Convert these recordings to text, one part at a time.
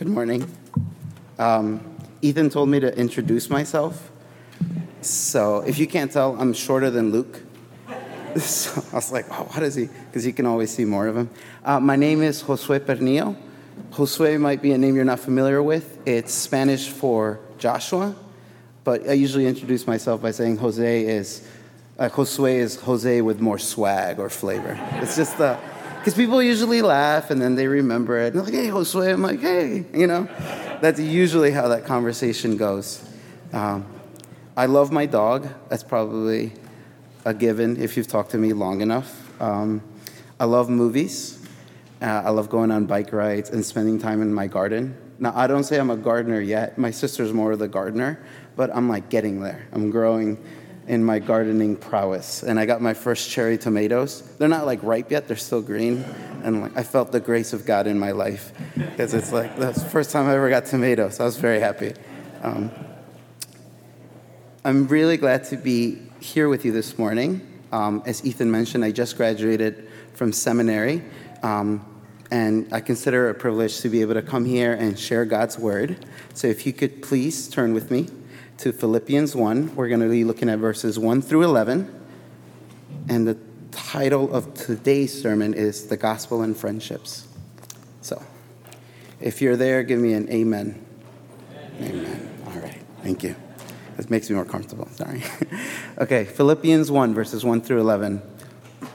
Good morning. Um, Ethan told me to introduce myself. So if you can't tell, I'm shorter than Luke. So I was like, oh, what is he? Because you can always see more of him. Uh, my name is Josue Pernillo. Josue might be a name you're not familiar with. It's Spanish for Joshua, but I usually introduce myself by saying Jose is, uh, Josue is Jose with more swag or flavor. It's just the, because people usually laugh and then they remember it. And they're like, hey, Josue. I'm like, hey, you know? That's usually how that conversation goes. Um, I love my dog. That's probably a given if you've talked to me long enough. Um, I love movies. Uh, I love going on bike rides and spending time in my garden. Now, I don't say I'm a gardener yet. My sister's more of the gardener, but I'm like getting there. I'm growing in my gardening prowess. And I got my first cherry tomatoes. They're not like ripe yet, they're still green. And like, I felt the grace of God in my life because it's like the first time I ever got tomatoes. I was very happy. Um, I'm really glad to be here with you this morning. Um, as Ethan mentioned, I just graduated from seminary, um, and I consider it a privilege to be able to come here and share God's word. So if you could please turn with me to Philippians 1. We're going to be looking at verses 1 through 11. And the title of today's sermon is The Gospel and Friendships. So if you're there, give me an amen. Amen. amen. All right. Thank you. This makes me more comfortable. Sorry. okay, Philippians 1, verses 1 through 11.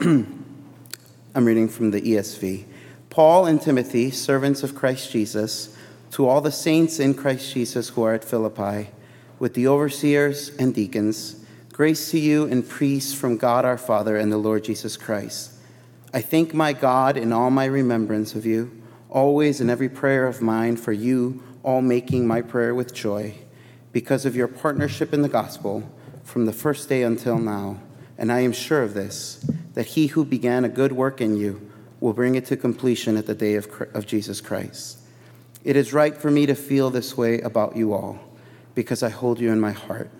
I'm reading from the ESV. Paul and Timothy, servants of Christ Jesus, to all the saints in Christ Jesus who are at Philippi, with the overseers and deacons, grace to you and peace from God our Father and the Lord Jesus Christ. I thank my God in all my remembrance of you, always in every prayer of mine for you, all making my prayer with joy because of your partnership in the gospel from the first day until now. And I am sure of this, that he who began a good work in you will bring it to completion at the day of, of Jesus Christ. It is right for me to feel this way about you all, because I hold you in my heart.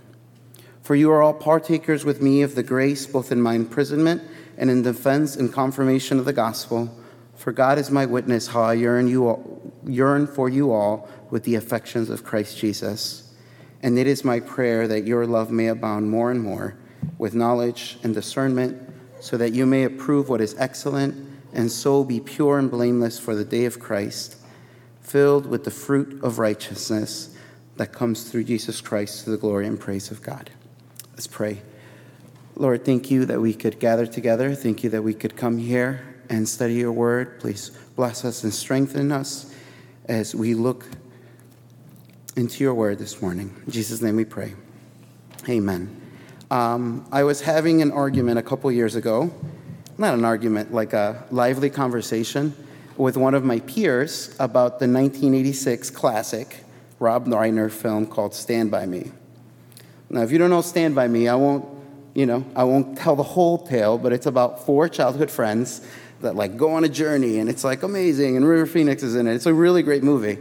For you are all partakers with me of the grace, both in my imprisonment and in defense and confirmation of the gospel. For God is my witness how I yearn, you all, yearn for you all with the affections of Christ Jesus. And it is my prayer that your love may abound more and more with knowledge and discernment, so that you may approve what is excellent, and so be pure and blameless for the day of Christ, filled with the fruit of righteousness that comes through Jesus Christ to the glory and praise of God. Let's pray. Lord, thank you that we could gather together. Thank you that we could come here and study your word. Please bless us and strengthen us as we look into your word this morning. In Jesus' name we pray. Amen. Um, I was having an argument a couple years ago, not an argument, like a lively conversation with one of my peers about the 1986 classic Rob Reiner film called Stand By Me. Now, if you don't know Stand By Me, I won't, you know, I won't tell the whole tale, but it's about four childhood friends that like go on a journey and it's like amazing and River Phoenix is in it. It's a really great movie.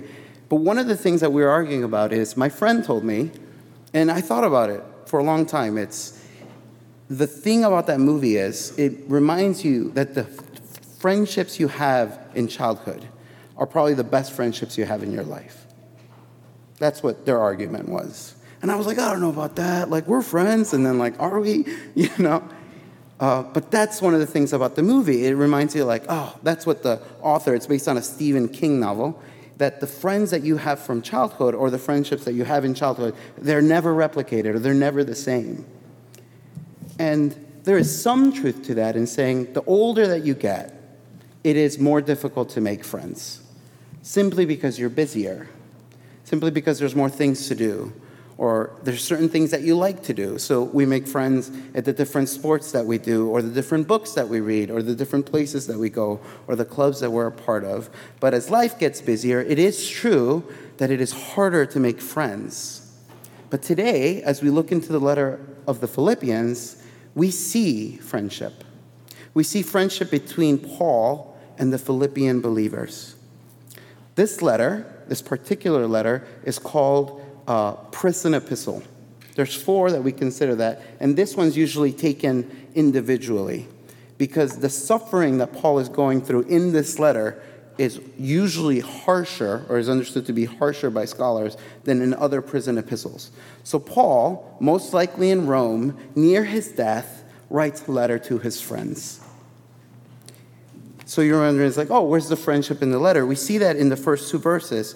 But one of the things that we were arguing about is my friend told me, and I thought about it for a long time. It's the thing about that movie is it reminds you that the friendships you have in childhood are probably the best friendships you have in your life. That's what their argument was. And I was like, I don't know about that. Like, we're friends. And then, like, are we? You know? Uh, but that's one of the things about the movie. It reminds you, like, oh, that's what the author, it's based on a Stephen King novel that the friends that you have from childhood or the friendships that you have in childhood, they're never replicated or they're never the same. And there is some truth to that in saying the older that you get, it is more difficult to make friends simply because you're busier, simply because there's more things to do, or there's certain things that you like to do. So we make friends at the different sports that we do, or the different books that we read, or the different places that we go, or the clubs that we're a part of. But as life gets busier, it is true that it is harder to make friends. But today, as we look into the letter of the Philippians, we see friendship. We see friendship between Paul and the Philippian believers. This letter, this particular letter, is called uh, prison epistle. There's four that we consider that, and this one's usually taken individually because the suffering that Paul is going through in this letter is usually harsher, or is understood to be harsher by scholars, than in other prison epistles. So, Paul, most likely in Rome, near his death, writes a letter to his friends. So you're wondering, it's like, oh, where's the friendship in the letter? We see that in the first two verses.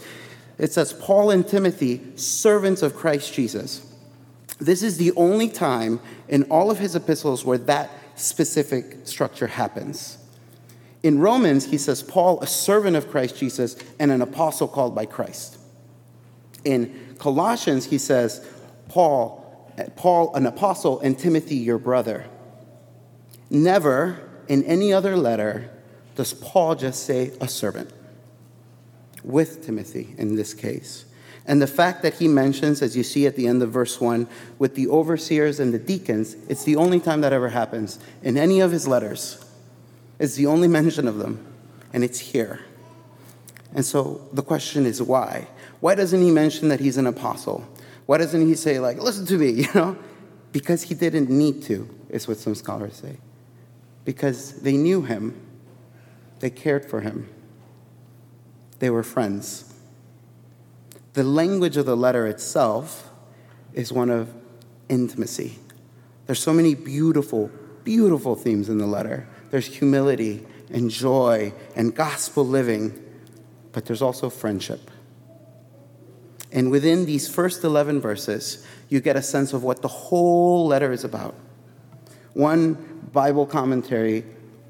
It says, Paul and Timothy, servants of Christ Jesus. This is the only time in all of his epistles where that specific structure happens. In Romans, he says, Paul, a servant of Christ Jesus and an apostle called by Christ. In Colossians, he says, Paul, Paul, an apostle, and Timothy, your brother. Never in any other letter does Paul just say a servant with Timothy in this case. And the fact that he mentions, as you see at the end of verse 1, with the overseers and the deacons, it's the only time that ever happens in any of his letters. It's the only mention of them, and it's here. And so the question is why? Why doesn't he mention that he's an apostle? Why doesn't he say, like, listen to me, you know? Because he didn't need to, is what some scholars say. Because they knew him, they cared for him, they were friends. The language of the letter itself is one of intimacy. There's so many beautiful, beautiful themes in the letter. There's humility and joy and gospel living, but there's also friendship. And within these first 11 verses, you get a sense of what the whole letter is about. One Bible commentary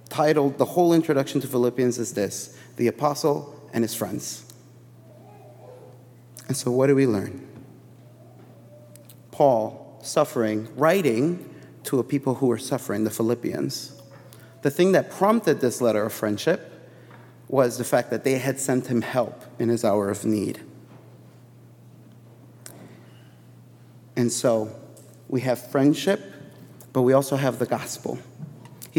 titled the whole introduction to Philippians is this The Apostle and His Friends. And so, what do we learn? Paul, suffering, writing to a people who were suffering, the Philippians. The thing that prompted this letter of friendship was the fact that they had sent him help in his hour of need. And so we have friendship, but we also have the gospel.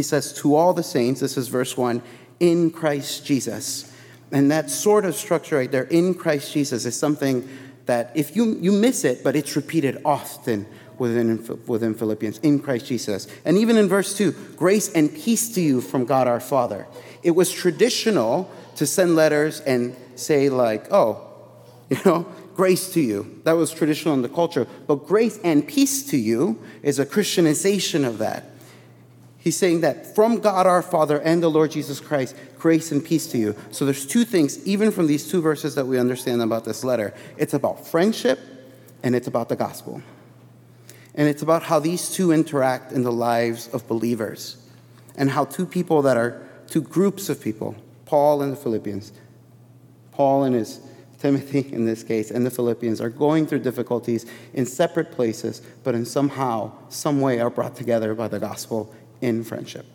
He says, To all the saints, this is verse 1, in Christ Jesus. And that sort of structure right there, in Christ Jesus, is something that if you, you miss it, but it's repeated often within, within Philippians, in Christ Jesus. And even in verse 2, grace and peace to you from God our Father. It was traditional to send letters and say, like, oh, you know, grace to you. That was traditional in the culture. But grace and peace to you is a Christianization of that. He's saying that from God our Father and the Lord Jesus Christ, grace and peace to you. So there's two things, even from these two verses that we understand about this letter. It's about friendship and it's about the gospel. And it's about how these two interact in the lives of believers and how two people that are two groups of people, Paul and the Philippians, Paul and his Timothy in this case, and the Philippians are going through difficulties in separate places, but in somehow, some way are brought together by the gospel in friendship.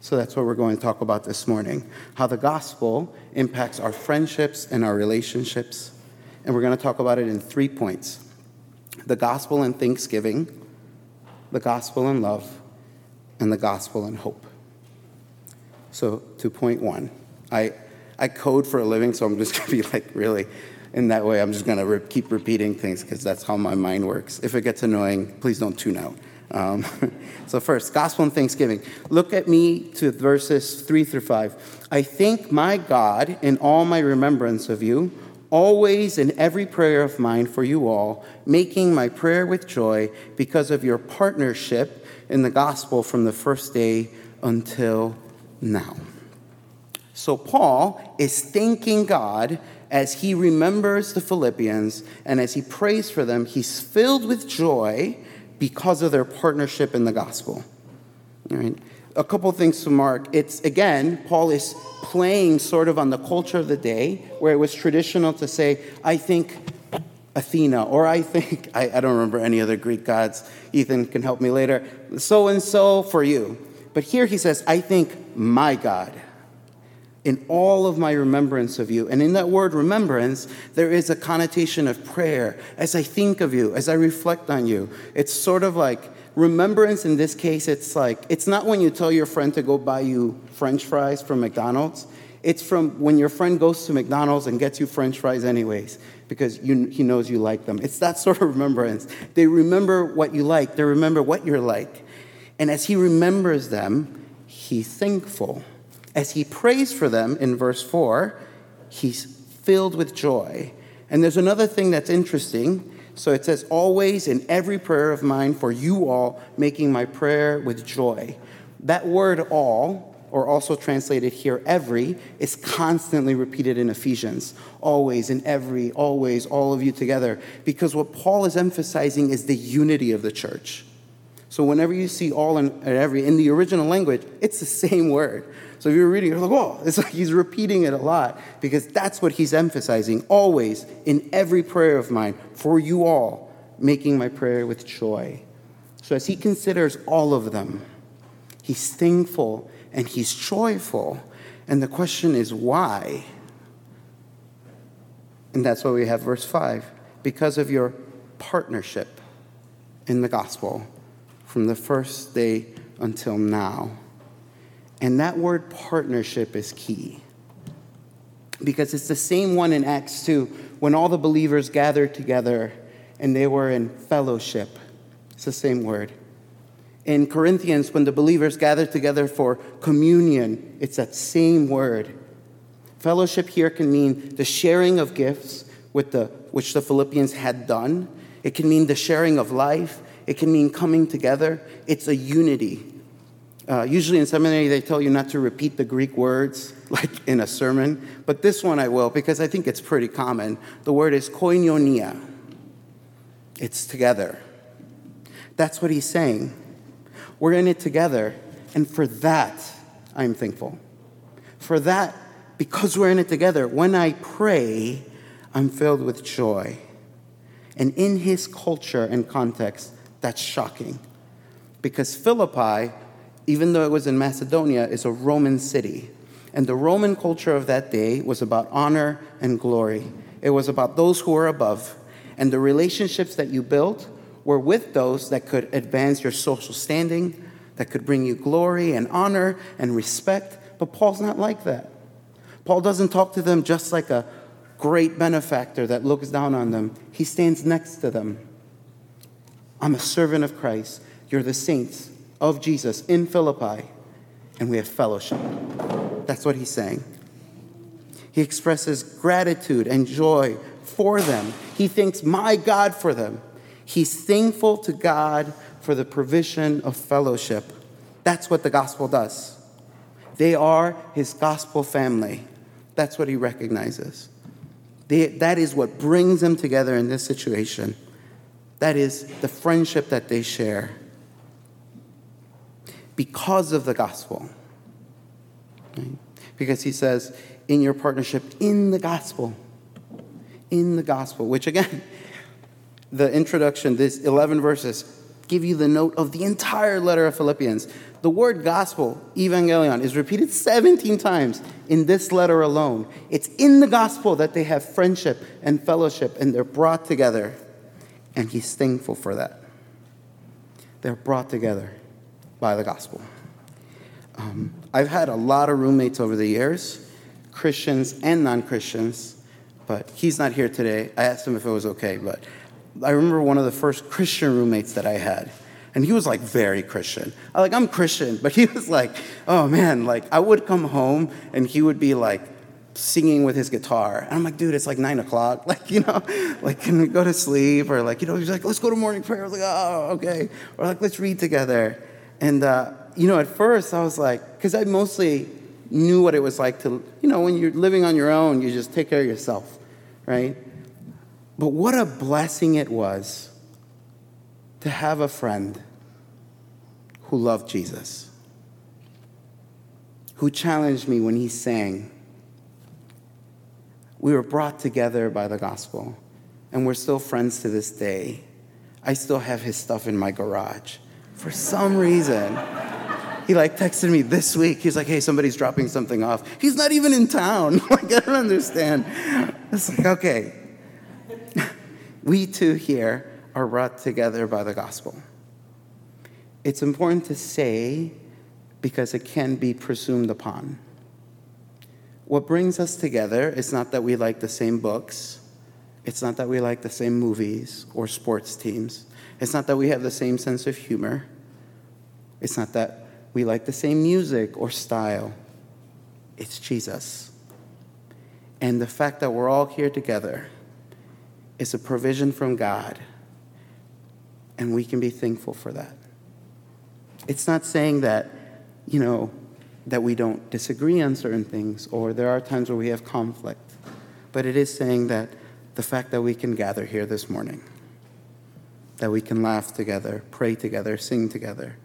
So that's what we're going to talk about this morning how the gospel impacts our friendships and our relationships. And we're going to talk about it in three points the gospel and thanksgiving, the gospel and love, and the gospel and hope. So, to point one, I, I code for a living, so I'm just going to be like really in that way. I'm just going to re- keep repeating things because that's how my mind works. If it gets annoying, please don't tune out. Um, so, first, gospel and thanksgiving. Look at me to verses 3 through 5. I thank my God in all my remembrance of you, always in every prayer of mine for you all, making my prayer with joy because of your partnership in the gospel from the first day until now. So, Paul is thanking God as he remembers the Philippians and as he prays for them. He's filled with joy because of their partnership in the gospel. All right. A couple things to mark. It's again, Paul is playing sort of on the culture of the day where it was traditional to say, I think Athena, or I think, I, I don't remember any other Greek gods. Ethan can help me later. So and so for you. But here he says, I think my God in all of my remembrance of you. And in that word remembrance, there is a connotation of prayer. As I think of you, as I reflect on you, it's sort of like remembrance in this case, it's like, it's not when you tell your friend to go buy you french fries from McDonald's. It's from when your friend goes to McDonald's and gets you french fries anyways, because you, he knows you like them. It's that sort of remembrance. They remember what you like, they remember what you're like. And as he remembers them, he's thankful as he prays for them in verse 4, he's filled with joy. And there's another thing that's interesting. So it says, always in every prayer of mine for you all, making my prayer with joy. That word all, or also translated here every, is constantly repeated in Ephesians. Always, in every, always, all of you together. Because what Paul is emphasizing is the unity of the church. So whenever you see all and every in the original language, it's the same word. So if you're reading, you're like, oh, it's like he's repeating it a lot because that's what he's emphasizing always in every prayer of mine for you all, making my prayer with joy. So as he considers all of them, he's thankful and he's joyful. And the question is, why? And that's why we have verse 5 because of your partnership in the gospel from the first day until now. And that word partnership is key because it's the same one in Acts 2 when all the believers gathered together and they were in fellowship. It's the same word. In Corinthians, when the believers gathered together for communion, it's that same word. Fellowship here can mean the sharing of gifts with the, which the Philippians had done. It can mean the sharing of life. It can mean coming together. It's a unity. Uh, usually in seminary, they tell you not to repeat the Greek words like in a sermon, but this one I will because I think it's pretty common. The word is koinonia, it's together. That's what he's saying. We're in it together, and for that, I'm thankful. For that, because we're in it together, when I pray, I'm filled with joy. And in his culture and context, that's shocking. Because Philippi, even though it was in Macedonia, is a Roman city. And the Roman culture of that day was about honor and glory. It was about those who were above. And the relationships that you built were with those that could advance your social standing, that could bring you glory and honor and respect. But Paul's not like that. Paul doesn't talk to them just like a great benefactor that looks down on them, he stands next to them. I'm a servant of Christ. You're the saints of Jesus in Philippi, and we have fellowship. That's what he's saying. He expresses gratitude and joy for them. He thanks my God for them. He's thankful to God for the provision of fellowship. That's what the gospel does. They are his gospel family. That's what he recognizes. They, that is what brings them together in this situation. That is the friendship that they share because of the gospel. Right? Because he says, in your partnership in the gospel, in the gospel, which again, the introduction, this 11 verses, give you the note of the entire letter of Philippians. The word gospel, evangelion, is repeated 17 times in this letter alone. It's in the gospel that they have friendship and fellowship and they're brought together and he's thankful for that. They're brought together by the gospel. Um, I've had a lot of roommates over the years, Christians and non Christians, but he's not here today. I asked him if it was okay, but I remember one of the first Christian roommates that I had. And he was like very Christian. I like I'm Christian, but he was like, oh man, like I would come home and he would be like singing with his guitar. And I'm like, dude, it's like nine o'clock. Like, you know, like, can we go to sleep? Or like, you know, he's like, let's go to morning prayer. I was like, oh, okay. Or like, let's read together. And, uh, you know, at first I was like, because I mostly knew what it was like to, you know, when you're living on your own, you just take care of yourself, right? But what a blessing it was to have a friend who loved Jesus, who challenged me when he sang we were brought together by the gospel, and we're still friends to this day. I still have his stuff in my garage. For some reason, he like texted me this week. He's like, "Hey, somebody's dropping something off." He's not even in town. like I don't understand. It's like, okay, we too here are brought together by the gospel. It's important to say because it can be presumed upon. What brings us together is not that we like the same books, it's not that we like the same movies or sports teams, it's not that we have the same sense of humor, it's not that we like the same music or style. It's Jesus. And the fact that we're all here together is a provision from God, and we can be thankful for that. It's not saying that, you know, that we don't disagree on certain things or there are times where we have conflict, but it is saying that the fact that we can gather here this morning, that we can laugh together, pray together, sing together,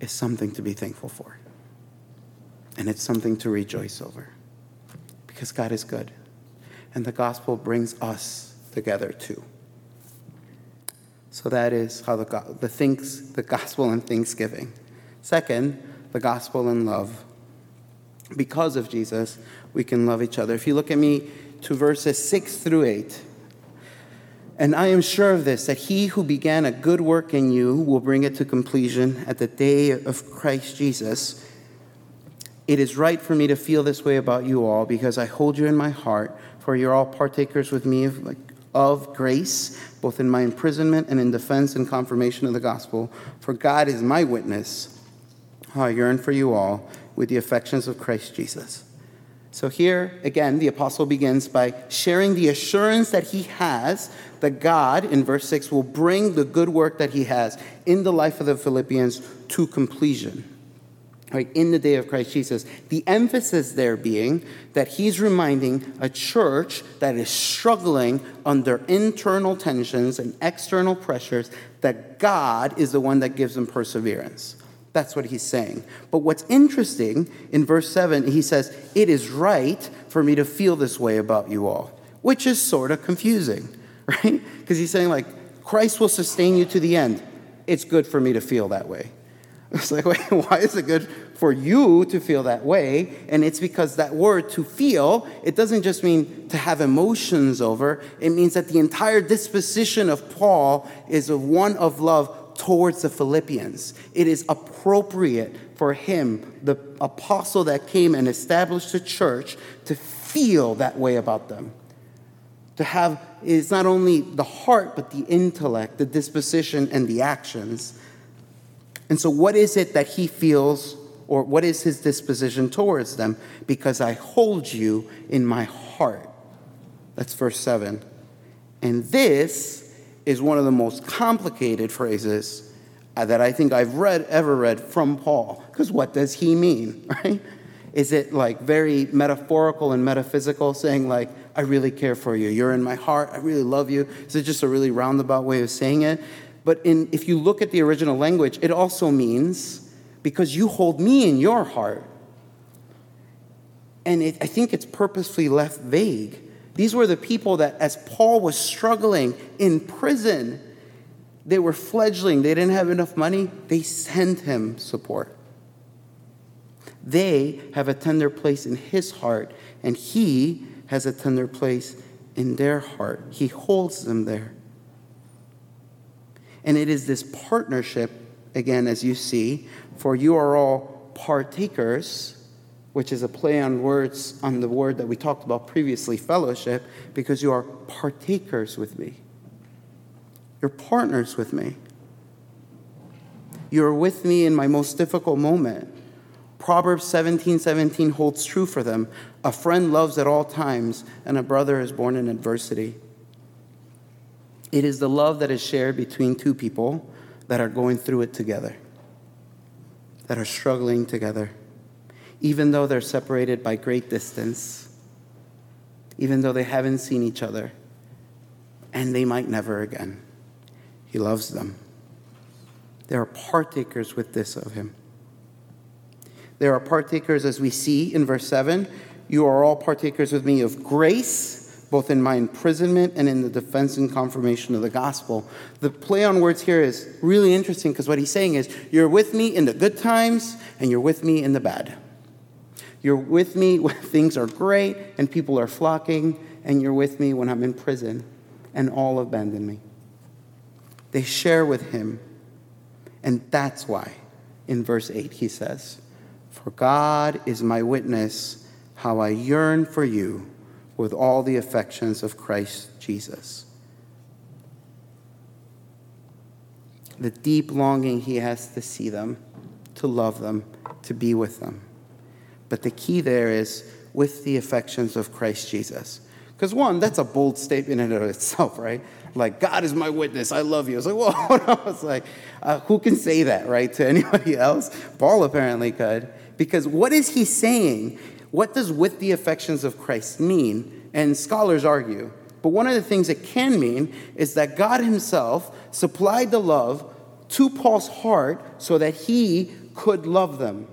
is something to be thankful for. And it's something to rejoice over because God is good. And the gospel brings us together too. So that is how the, the, things, the gospel and thanksgiving. Second, the gospel and love. Because of Jesus, we can love each other. If you look at me to verses 6 through 8, and I am sure of this, that he who began a good work in you will bring it to completion at the day of Christ Jesus. It is right for me to feel this way about you all because I hold you in my heart, for you're all partakers with me of, of grace, both in my imprisonment and in defense and confirmation of the gospel. For God is my witness, how I yearn for you all with the affections of Christ Jesus. So here, again, the apostle begins by sharing the assurance that he has that God, in verse 6, will bring the good work that he has in the life of the Philippians to completion. Right, in the day of Christ Jesus. The emphasis there being that he's reminding a church that is struggling under internal tensions and external pressures that God is the one that gives them perseverance. That's what he's saying. But what's interesting in verse 7, he says, It is right for me to feel this way about you all, which is sort of confusing, right? Because he's saying, like, Christ will sustain you to the end. It's good for me to feel that way. It's like, wait, why is it good for you to feel that way? And it's because that word to feel, it doesn't just mean to have emotions over, it means that the entire disposition of Paul is one of love towards the Philippians. It is appropriate for him, the apostle that came and established the church, to feel that way about them. To have, it's not only the heart, but the intellect, the disposition, and the actions. And so, what is it that he feels, or what is his disposition towards them? Because I hold you in my heart. That's verse 7. And this is one of the most complicated phrases uh, that I think I've read ever read from Paul. Because what does he mean, right? Is it like very metaphorical and metaphysical, saying like, I really care for you, you're in my heart, I really love you? Is it just a really roundabout way of saying it? But in, if you look at the original language, it also means because you hold me in your heart. And it, I think it's purposefully left vague these were the people that, as Paul was struggling in prison, they were fledgling, they didn't have enough money, they sent him support. They have a tender place in his heart, and he has a tender place in their heart. He holds them there. And it is this partnership, again, as you see, for you are all partakers which is a play on words on the word that we talked about previously, fellowship, because you are partakers with me. You're partners with me. You're with me in my most difficult moment. Proverbs 17 17 holds true for them. A friend loves at all times, and a brother is born in adversity. It is the love that is shared between two people that are going through it together, that are struggling together even though they're separated by great distance, even though they haven't seen each other, and they might never again. He loves them. They are partakers with this of Him. There are partakers, as we see in verse 7. You are all partakers with me of grace, both in my imprisonment and in the defense and confirmation of the gospel. The play on words here is really interesting because what he's saying is, You're with me in the good times, and you're with me in the bad. You're with me when things are great and people are flocking, and you're with me when I'm in prison and all abandon me. They share with him. And that's why, in verse 8, he says, For God is my witness, how I yearn for you with all the affections of Christ Jesus. The deep longing he has to see them, to love them, to be with them. But the key there is with the affections of Christ Jesus. Because, one, that's a bold statement in and of itself, right? Like, God is my witness, I love you. It's like, whoa, it's like, uh, who can say that, right, to anybody else? Paul apparently could. Because what is he saying? What does with the affections of Christ mean? And scholars argue. But one of the things it can mean is that God himself supplied the love to Paul's heart so that he could love them.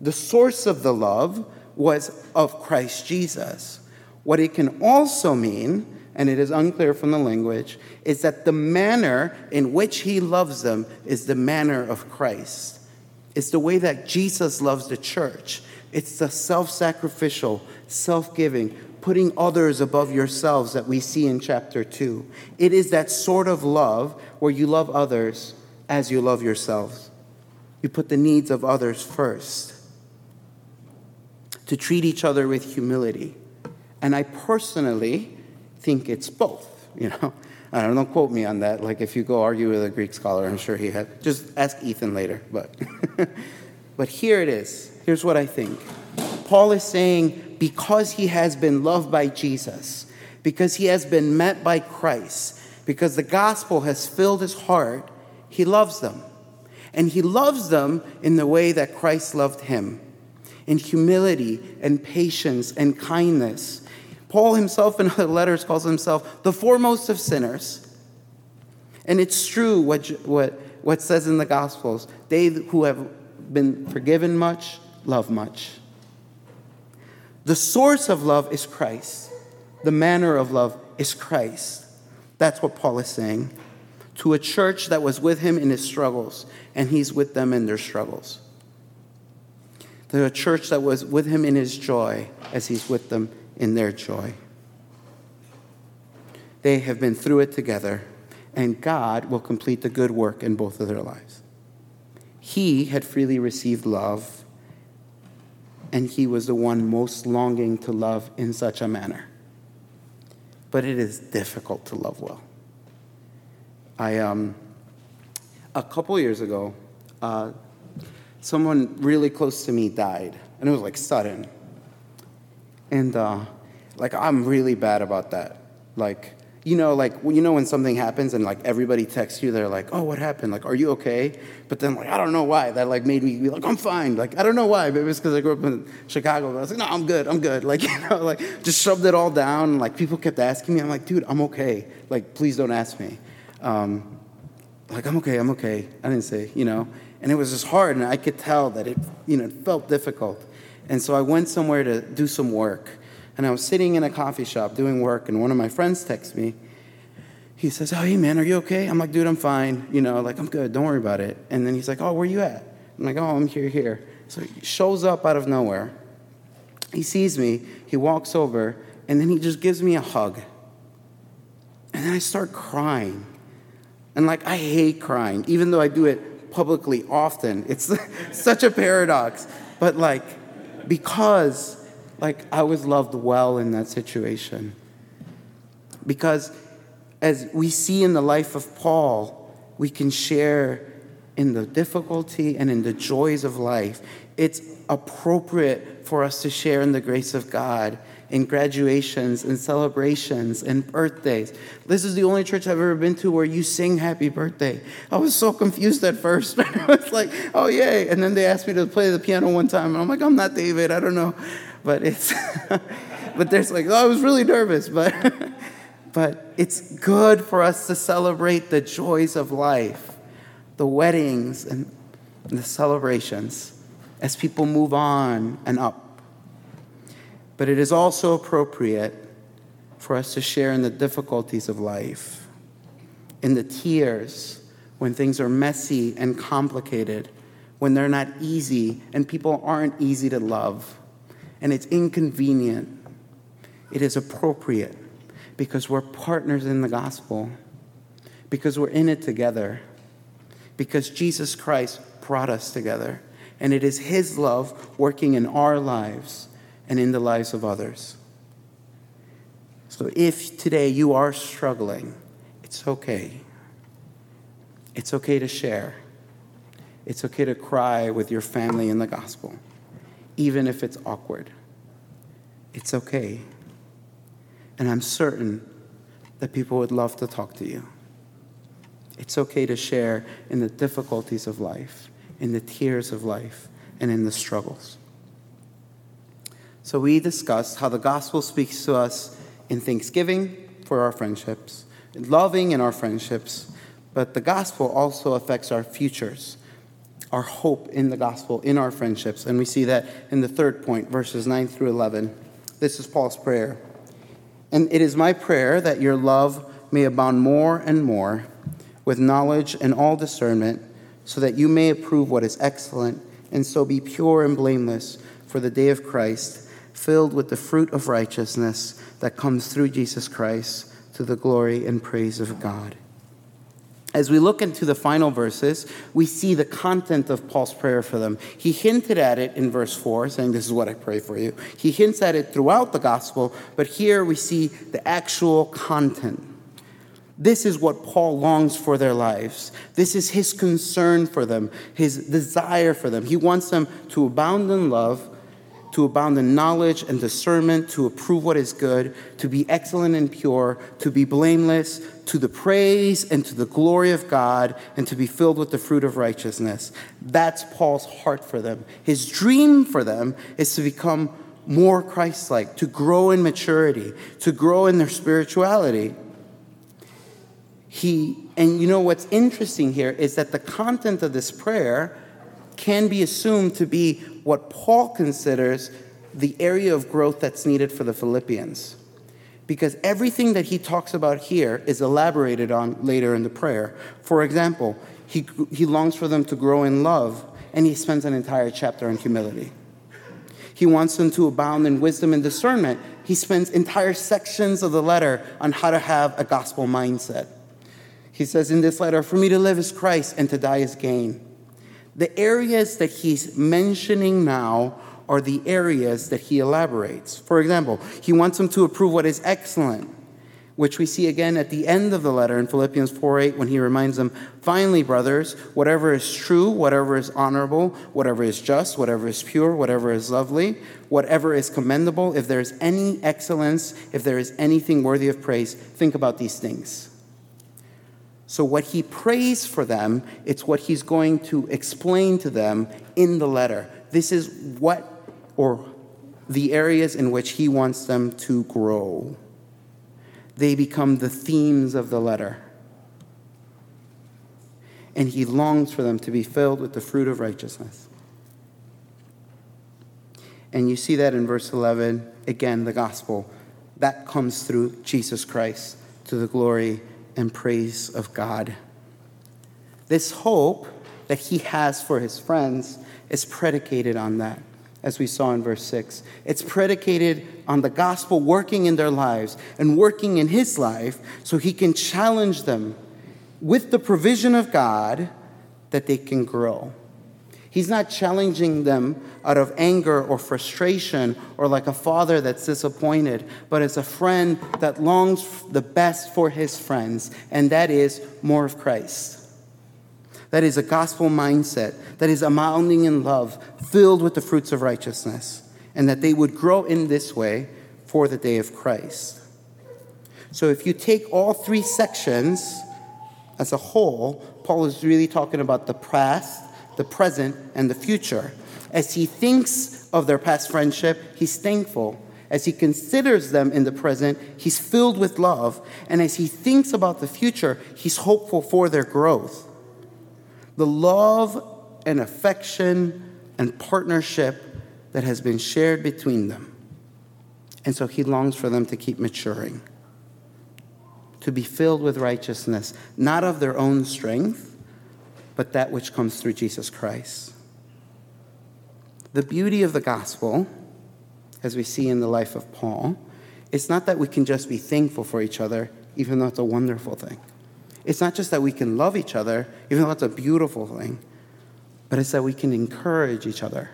The source of the love was of Christ Jesus. What it can also mean, and it is unclear from the language, is that the manner in which he loves them is the manner of Christ. It's the way that Jesus loves the church. It's the self sacrificial, self giving, putting others above yourselves that we see in chapter 2. It is that sort of love where you love others as you love yourselves. You put the needs of others first. To treat each other with humility and I personally think it's both, you know. I don't, don't quote me on that. Like if you go argue with a Greek scholar, I'm sure he had. Just ask Ethan later. But, but here it is. Here's what I think. Paul is saying because he has been loved by Jesus, because he has been met by Christ, because the gospel has filled his heart, he loves them. And he loves them in the way that Christ loved him in humility and patience and kindness Paul himself in other letters calls himself the foremost of sinners. And it's true what, what, what says in the Gospels they who have been forgiven much love much. The source of love is Christ, the manner of love is Christ. That's what Paul is saying to a church that was with him in his struggles, and he's with them in their struggles. To a church that was with him in his joy, as he's with them in their joy. They have been through it together, and God will complete the good work in both of their lives. He had freely received love, and he was the one most longing to love in such a manner. But it is difficult to love well. I, um, a couple years ago, uh, someone really close to me died, and it was like sudden. And uh, like I'm really bad about that. Like you know, like you know when something happens and like everybody texts you, they're like, "Oh, what happened? Like, are you okay?" But then like I don't know why that like made me be like, "I'm fine." Like I don't know why. Maybe it's because I grew up in Chicago. But I was like, "No, I'm good. I'm good." Like you know, like just shoved it all down. And, like people kept asking me, I'm like, "Dude, I'm okay. Like please don't ask me." Um, like I'm okay. I'm okay. I didn't say, you know. And it was just hard, and I could tell that it, you know, it felt difficult. And so I went somewhere to do some work and I was sitting in a coffee shop doing work, and one of my friends texts me. He says, Oh, hey, man, are you okay? I'm like, Dude, I'm fine. You know, like, I'm good. Don't worry about it. And then he's like, Oh, where are you at? I'm like, Oh, I'm here, here. So he shows up out of nowhere. He sees me, he walks over, and then he just gives me a hug. And then I start crying. And like, I hate crying, even though I do it publicly often. It's such a paradox. But like, because like I was loved well in that situation. Because as we see in the life of Paul, we can share in the difficulty and in the joys of life. It's appropriate for us to share in the grace of God in graduations and celebrations and birthdays. This is the only church I've ever been to where you sing happy birthday. I was so confused at first. I was like, oh, yay. And then they asked me to play the piano one time, and I'm like, I'm not David. I don't know but it's but there's like oh, I was really nervous, but but it's good for us to celebrate the joys of life, the weddings and the celebrations as people move on and up. But it is also appropriate for us to share in the difficulties of life, in the tears when things are messy and complicated, when they're not easy and people aren't easy to love and it's inconvenient, it is appropriate because we're partners in the gospel, because we're in it together, because Jesus Christ brought us together. And it is His love working in our lives and in the lives of others. So if today you are struggling, it's okay. It's okay to share. It's okay to cry with your family in the gospel even if it's awkward. It's okay. And I'm certain that people would love to talk to you. It's okay to share in the difficulties of life, in the tears of life, and in the struggles. So, we discussed how the gospel speaks to us in thanksgiving for our friendships, in loving in our friendships, but the gospel also affects our futures, our hope in the gospel, in our friendships. And we see that in the third point, verses 9 through 11. This is Paul's prayer. And it is my prayer that your love may abound more and more with knowledge and all discernment, so that you may approve what is excellent, and so be pure and blameless for the day of Christ, filled with the fruit of righteousness that comes through Jesus Christ to the glory and praise of God. As we look into the final verses, we see the content of Paul's prayer for them. He hinted at it in verse 4, saying, This is what I pray for you. He hints at it throughout the gospel, but here we see the actual content. This is what Paul longs for their lives. This is his concern for them, his desire for them. He wants them to abound in love, to abound in knowledge and discernment, to approve what is good, to be excellent and pure, to be blameless, to the praise and to the glory of God, and to be filled with the fruit of righteousness. That's Paul's heart for them. His dream for them is to become more Christ like, to grow in maturity, to grow in their spirituality he and you know what's interesting here is that the content of this prayer can be assumed to be what Paul considers the area of growth that's needed for the Philippians. Because everything that he talks about here is elaborated on later in the prayer. For example, he, he longs for them to grow in love, and he spends an entire chapter on humility. He wants them to abound in wisdom and discernment. He spends entire sections of the letter on how to have a gospel mindset. He says in this letter, For me to live is Christ and to die is gain. The areas that he's mentioning now are the areas that he elaborates. For example, he wants them to approve what is excellent, which we see again at the end of the letter in Philippians 4 8 when he reminds them, Finally, brothers, whatever is true, whatever is honorable, whatever is just, whatever is pure, whatever is lovely, whatever is commendable, if there is any excellence, if there is anything worthy of praise, think about these things. So, what he prays for them, it's what he's going to explain to them in the letter. This is what, or the areas in which he wants them to grow. They become the themes of the letter. And he longs for them to be filled with the fruit of righteousness. And you see that in verse 11, again, the gospel. That comes through Jesus Christ to the glory and praise of God. This hope that he has for his friends is predicated on that, as we saw in verse 6. It's predicated on the gospel working in their lives and working in his life so he can challenge them with the provision of God that they can grow. He's not challenging them out of anger or frustration or like a father that's disappointed, but as a friend that longs the best for his friends, and that is more of Christ. That is a gospel mindset that is abounding in love, filled with the fruits of righteousness, and that they would grow in this way for the day of Christ. So if you take all three sections as a whole, Paul is really talking about the past, the present, and the future. As he thinks of their past friendship, he's thankful. As he considers them in the present, he's filled with love. And as he thinks about the future, he's hopeful for their growth. The love and affection and partnership that has been shared between them. And so he longs for them to keep maturing, to be filled with righteousness, not of their own strength but that which comes through Jesus Christ. The beauty of the gospel, as we see in the life of Paul, it's not that we can just be thankful for each other, even though it's a wonderful thing. It's not just that we can love each other, even though it's a beautiful thing, but it's that we can encourage each other,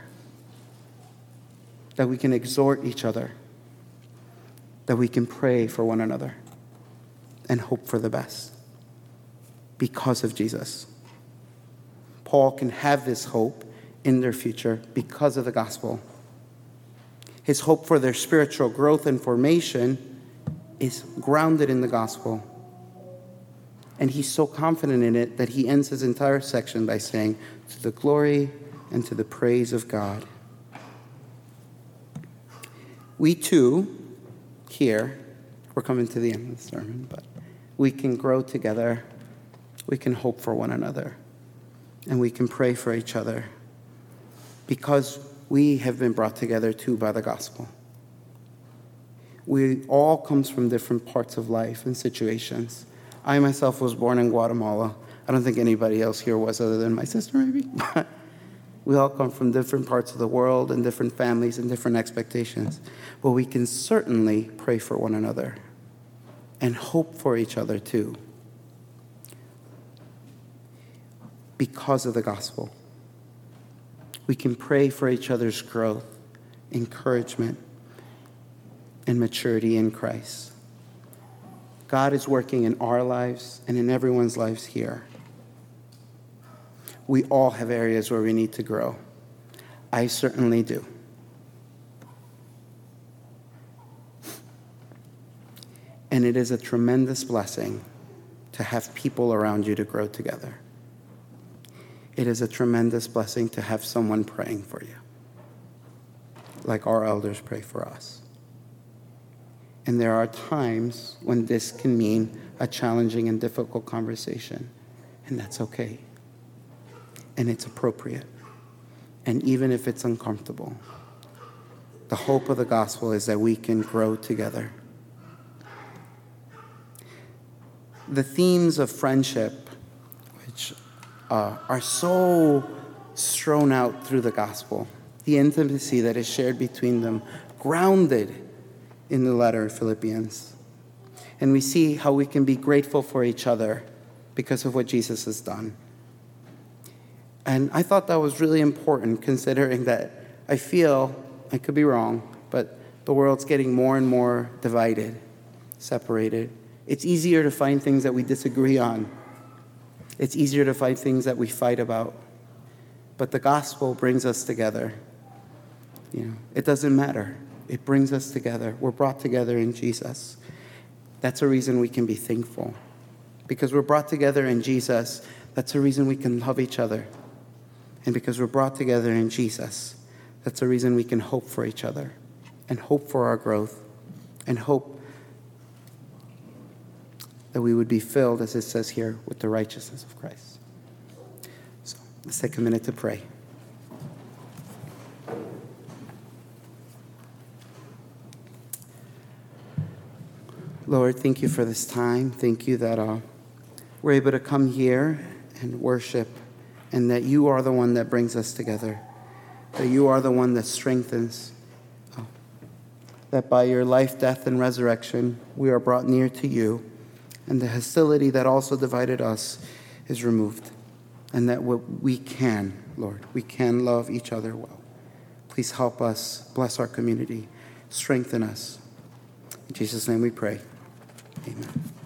that we can exhort each other, that we can pray for one another and hope for the best because of Jesus. Paul can have this hope in their future because of the gospel. His hope for their spiritual growth and formation is grounded in the gospel. And he's so confident in it that he ends his entire section by saying, To the glory and to the praise of God. We too, here, we're coming to the end of the sermon, but we can grow together, we can hope for one another, and we can pray for each other because we have been brought together too by the gospel. We all comes from different parts of life and situations. I myself was born in Guatemala. I don't think anybody else here was other than my sister, maybe. we all come from different parts of the world and different families and different expectations. But we can certainly pray for one another and hope for each other too because of the gospel. We can pray for each other's growth, encouragement, and maturity in Christ. God is working in our lives and in everyone's lives here. We all have areas where we need to grow. I certainly do. And it is a tremendous blessing to have people around you to grow together. It is a tremendous blessing to have someone praying for you, like our elders pray for us. And there are times when this can mean a challenging and difficult conversation, and that's okay. And it's appropriate. And even if it's uncomfortable, the hope of the gospel is that we can grow together. The themes of friendship, which uh, are so strewn out through the gospel, the intimacy that is shared between them, grounded in the letter of Philippians. And we see how we can be grateful for each other because of what Jesus has done. And I thought that was really important considering that I feel, I could be wrong, but the world's getting more and more divided, separated. It's easier to find things that we disagree on. It's easier to find things that we fight about. But the gospel brings us together. You know, it doesn't matter. It brings us together. We're brought together in Jesus. That's a reason we can be thankful. Because we're brought together in Jesus, that's a reason we can love each other. And because we're brought together in Jesus, that's a reason we can hope for each other and hope for our growth and hope that we would be filled, as it says here, with the righteousness of Christ. So let's take a minute to pray. Lord, thank you for this time. Thank you that uh, we're able to come here and worship, and that you are the one that brings us together, that you are the one that strengthens, uh, that by your life, death, and resurrection, we are brought near to you, and the hostility that also divided us is removed, and that we can, Lord, we can love each other well. Please help us, bless our community, strengthen us. In Jesus' name we pray. Amen.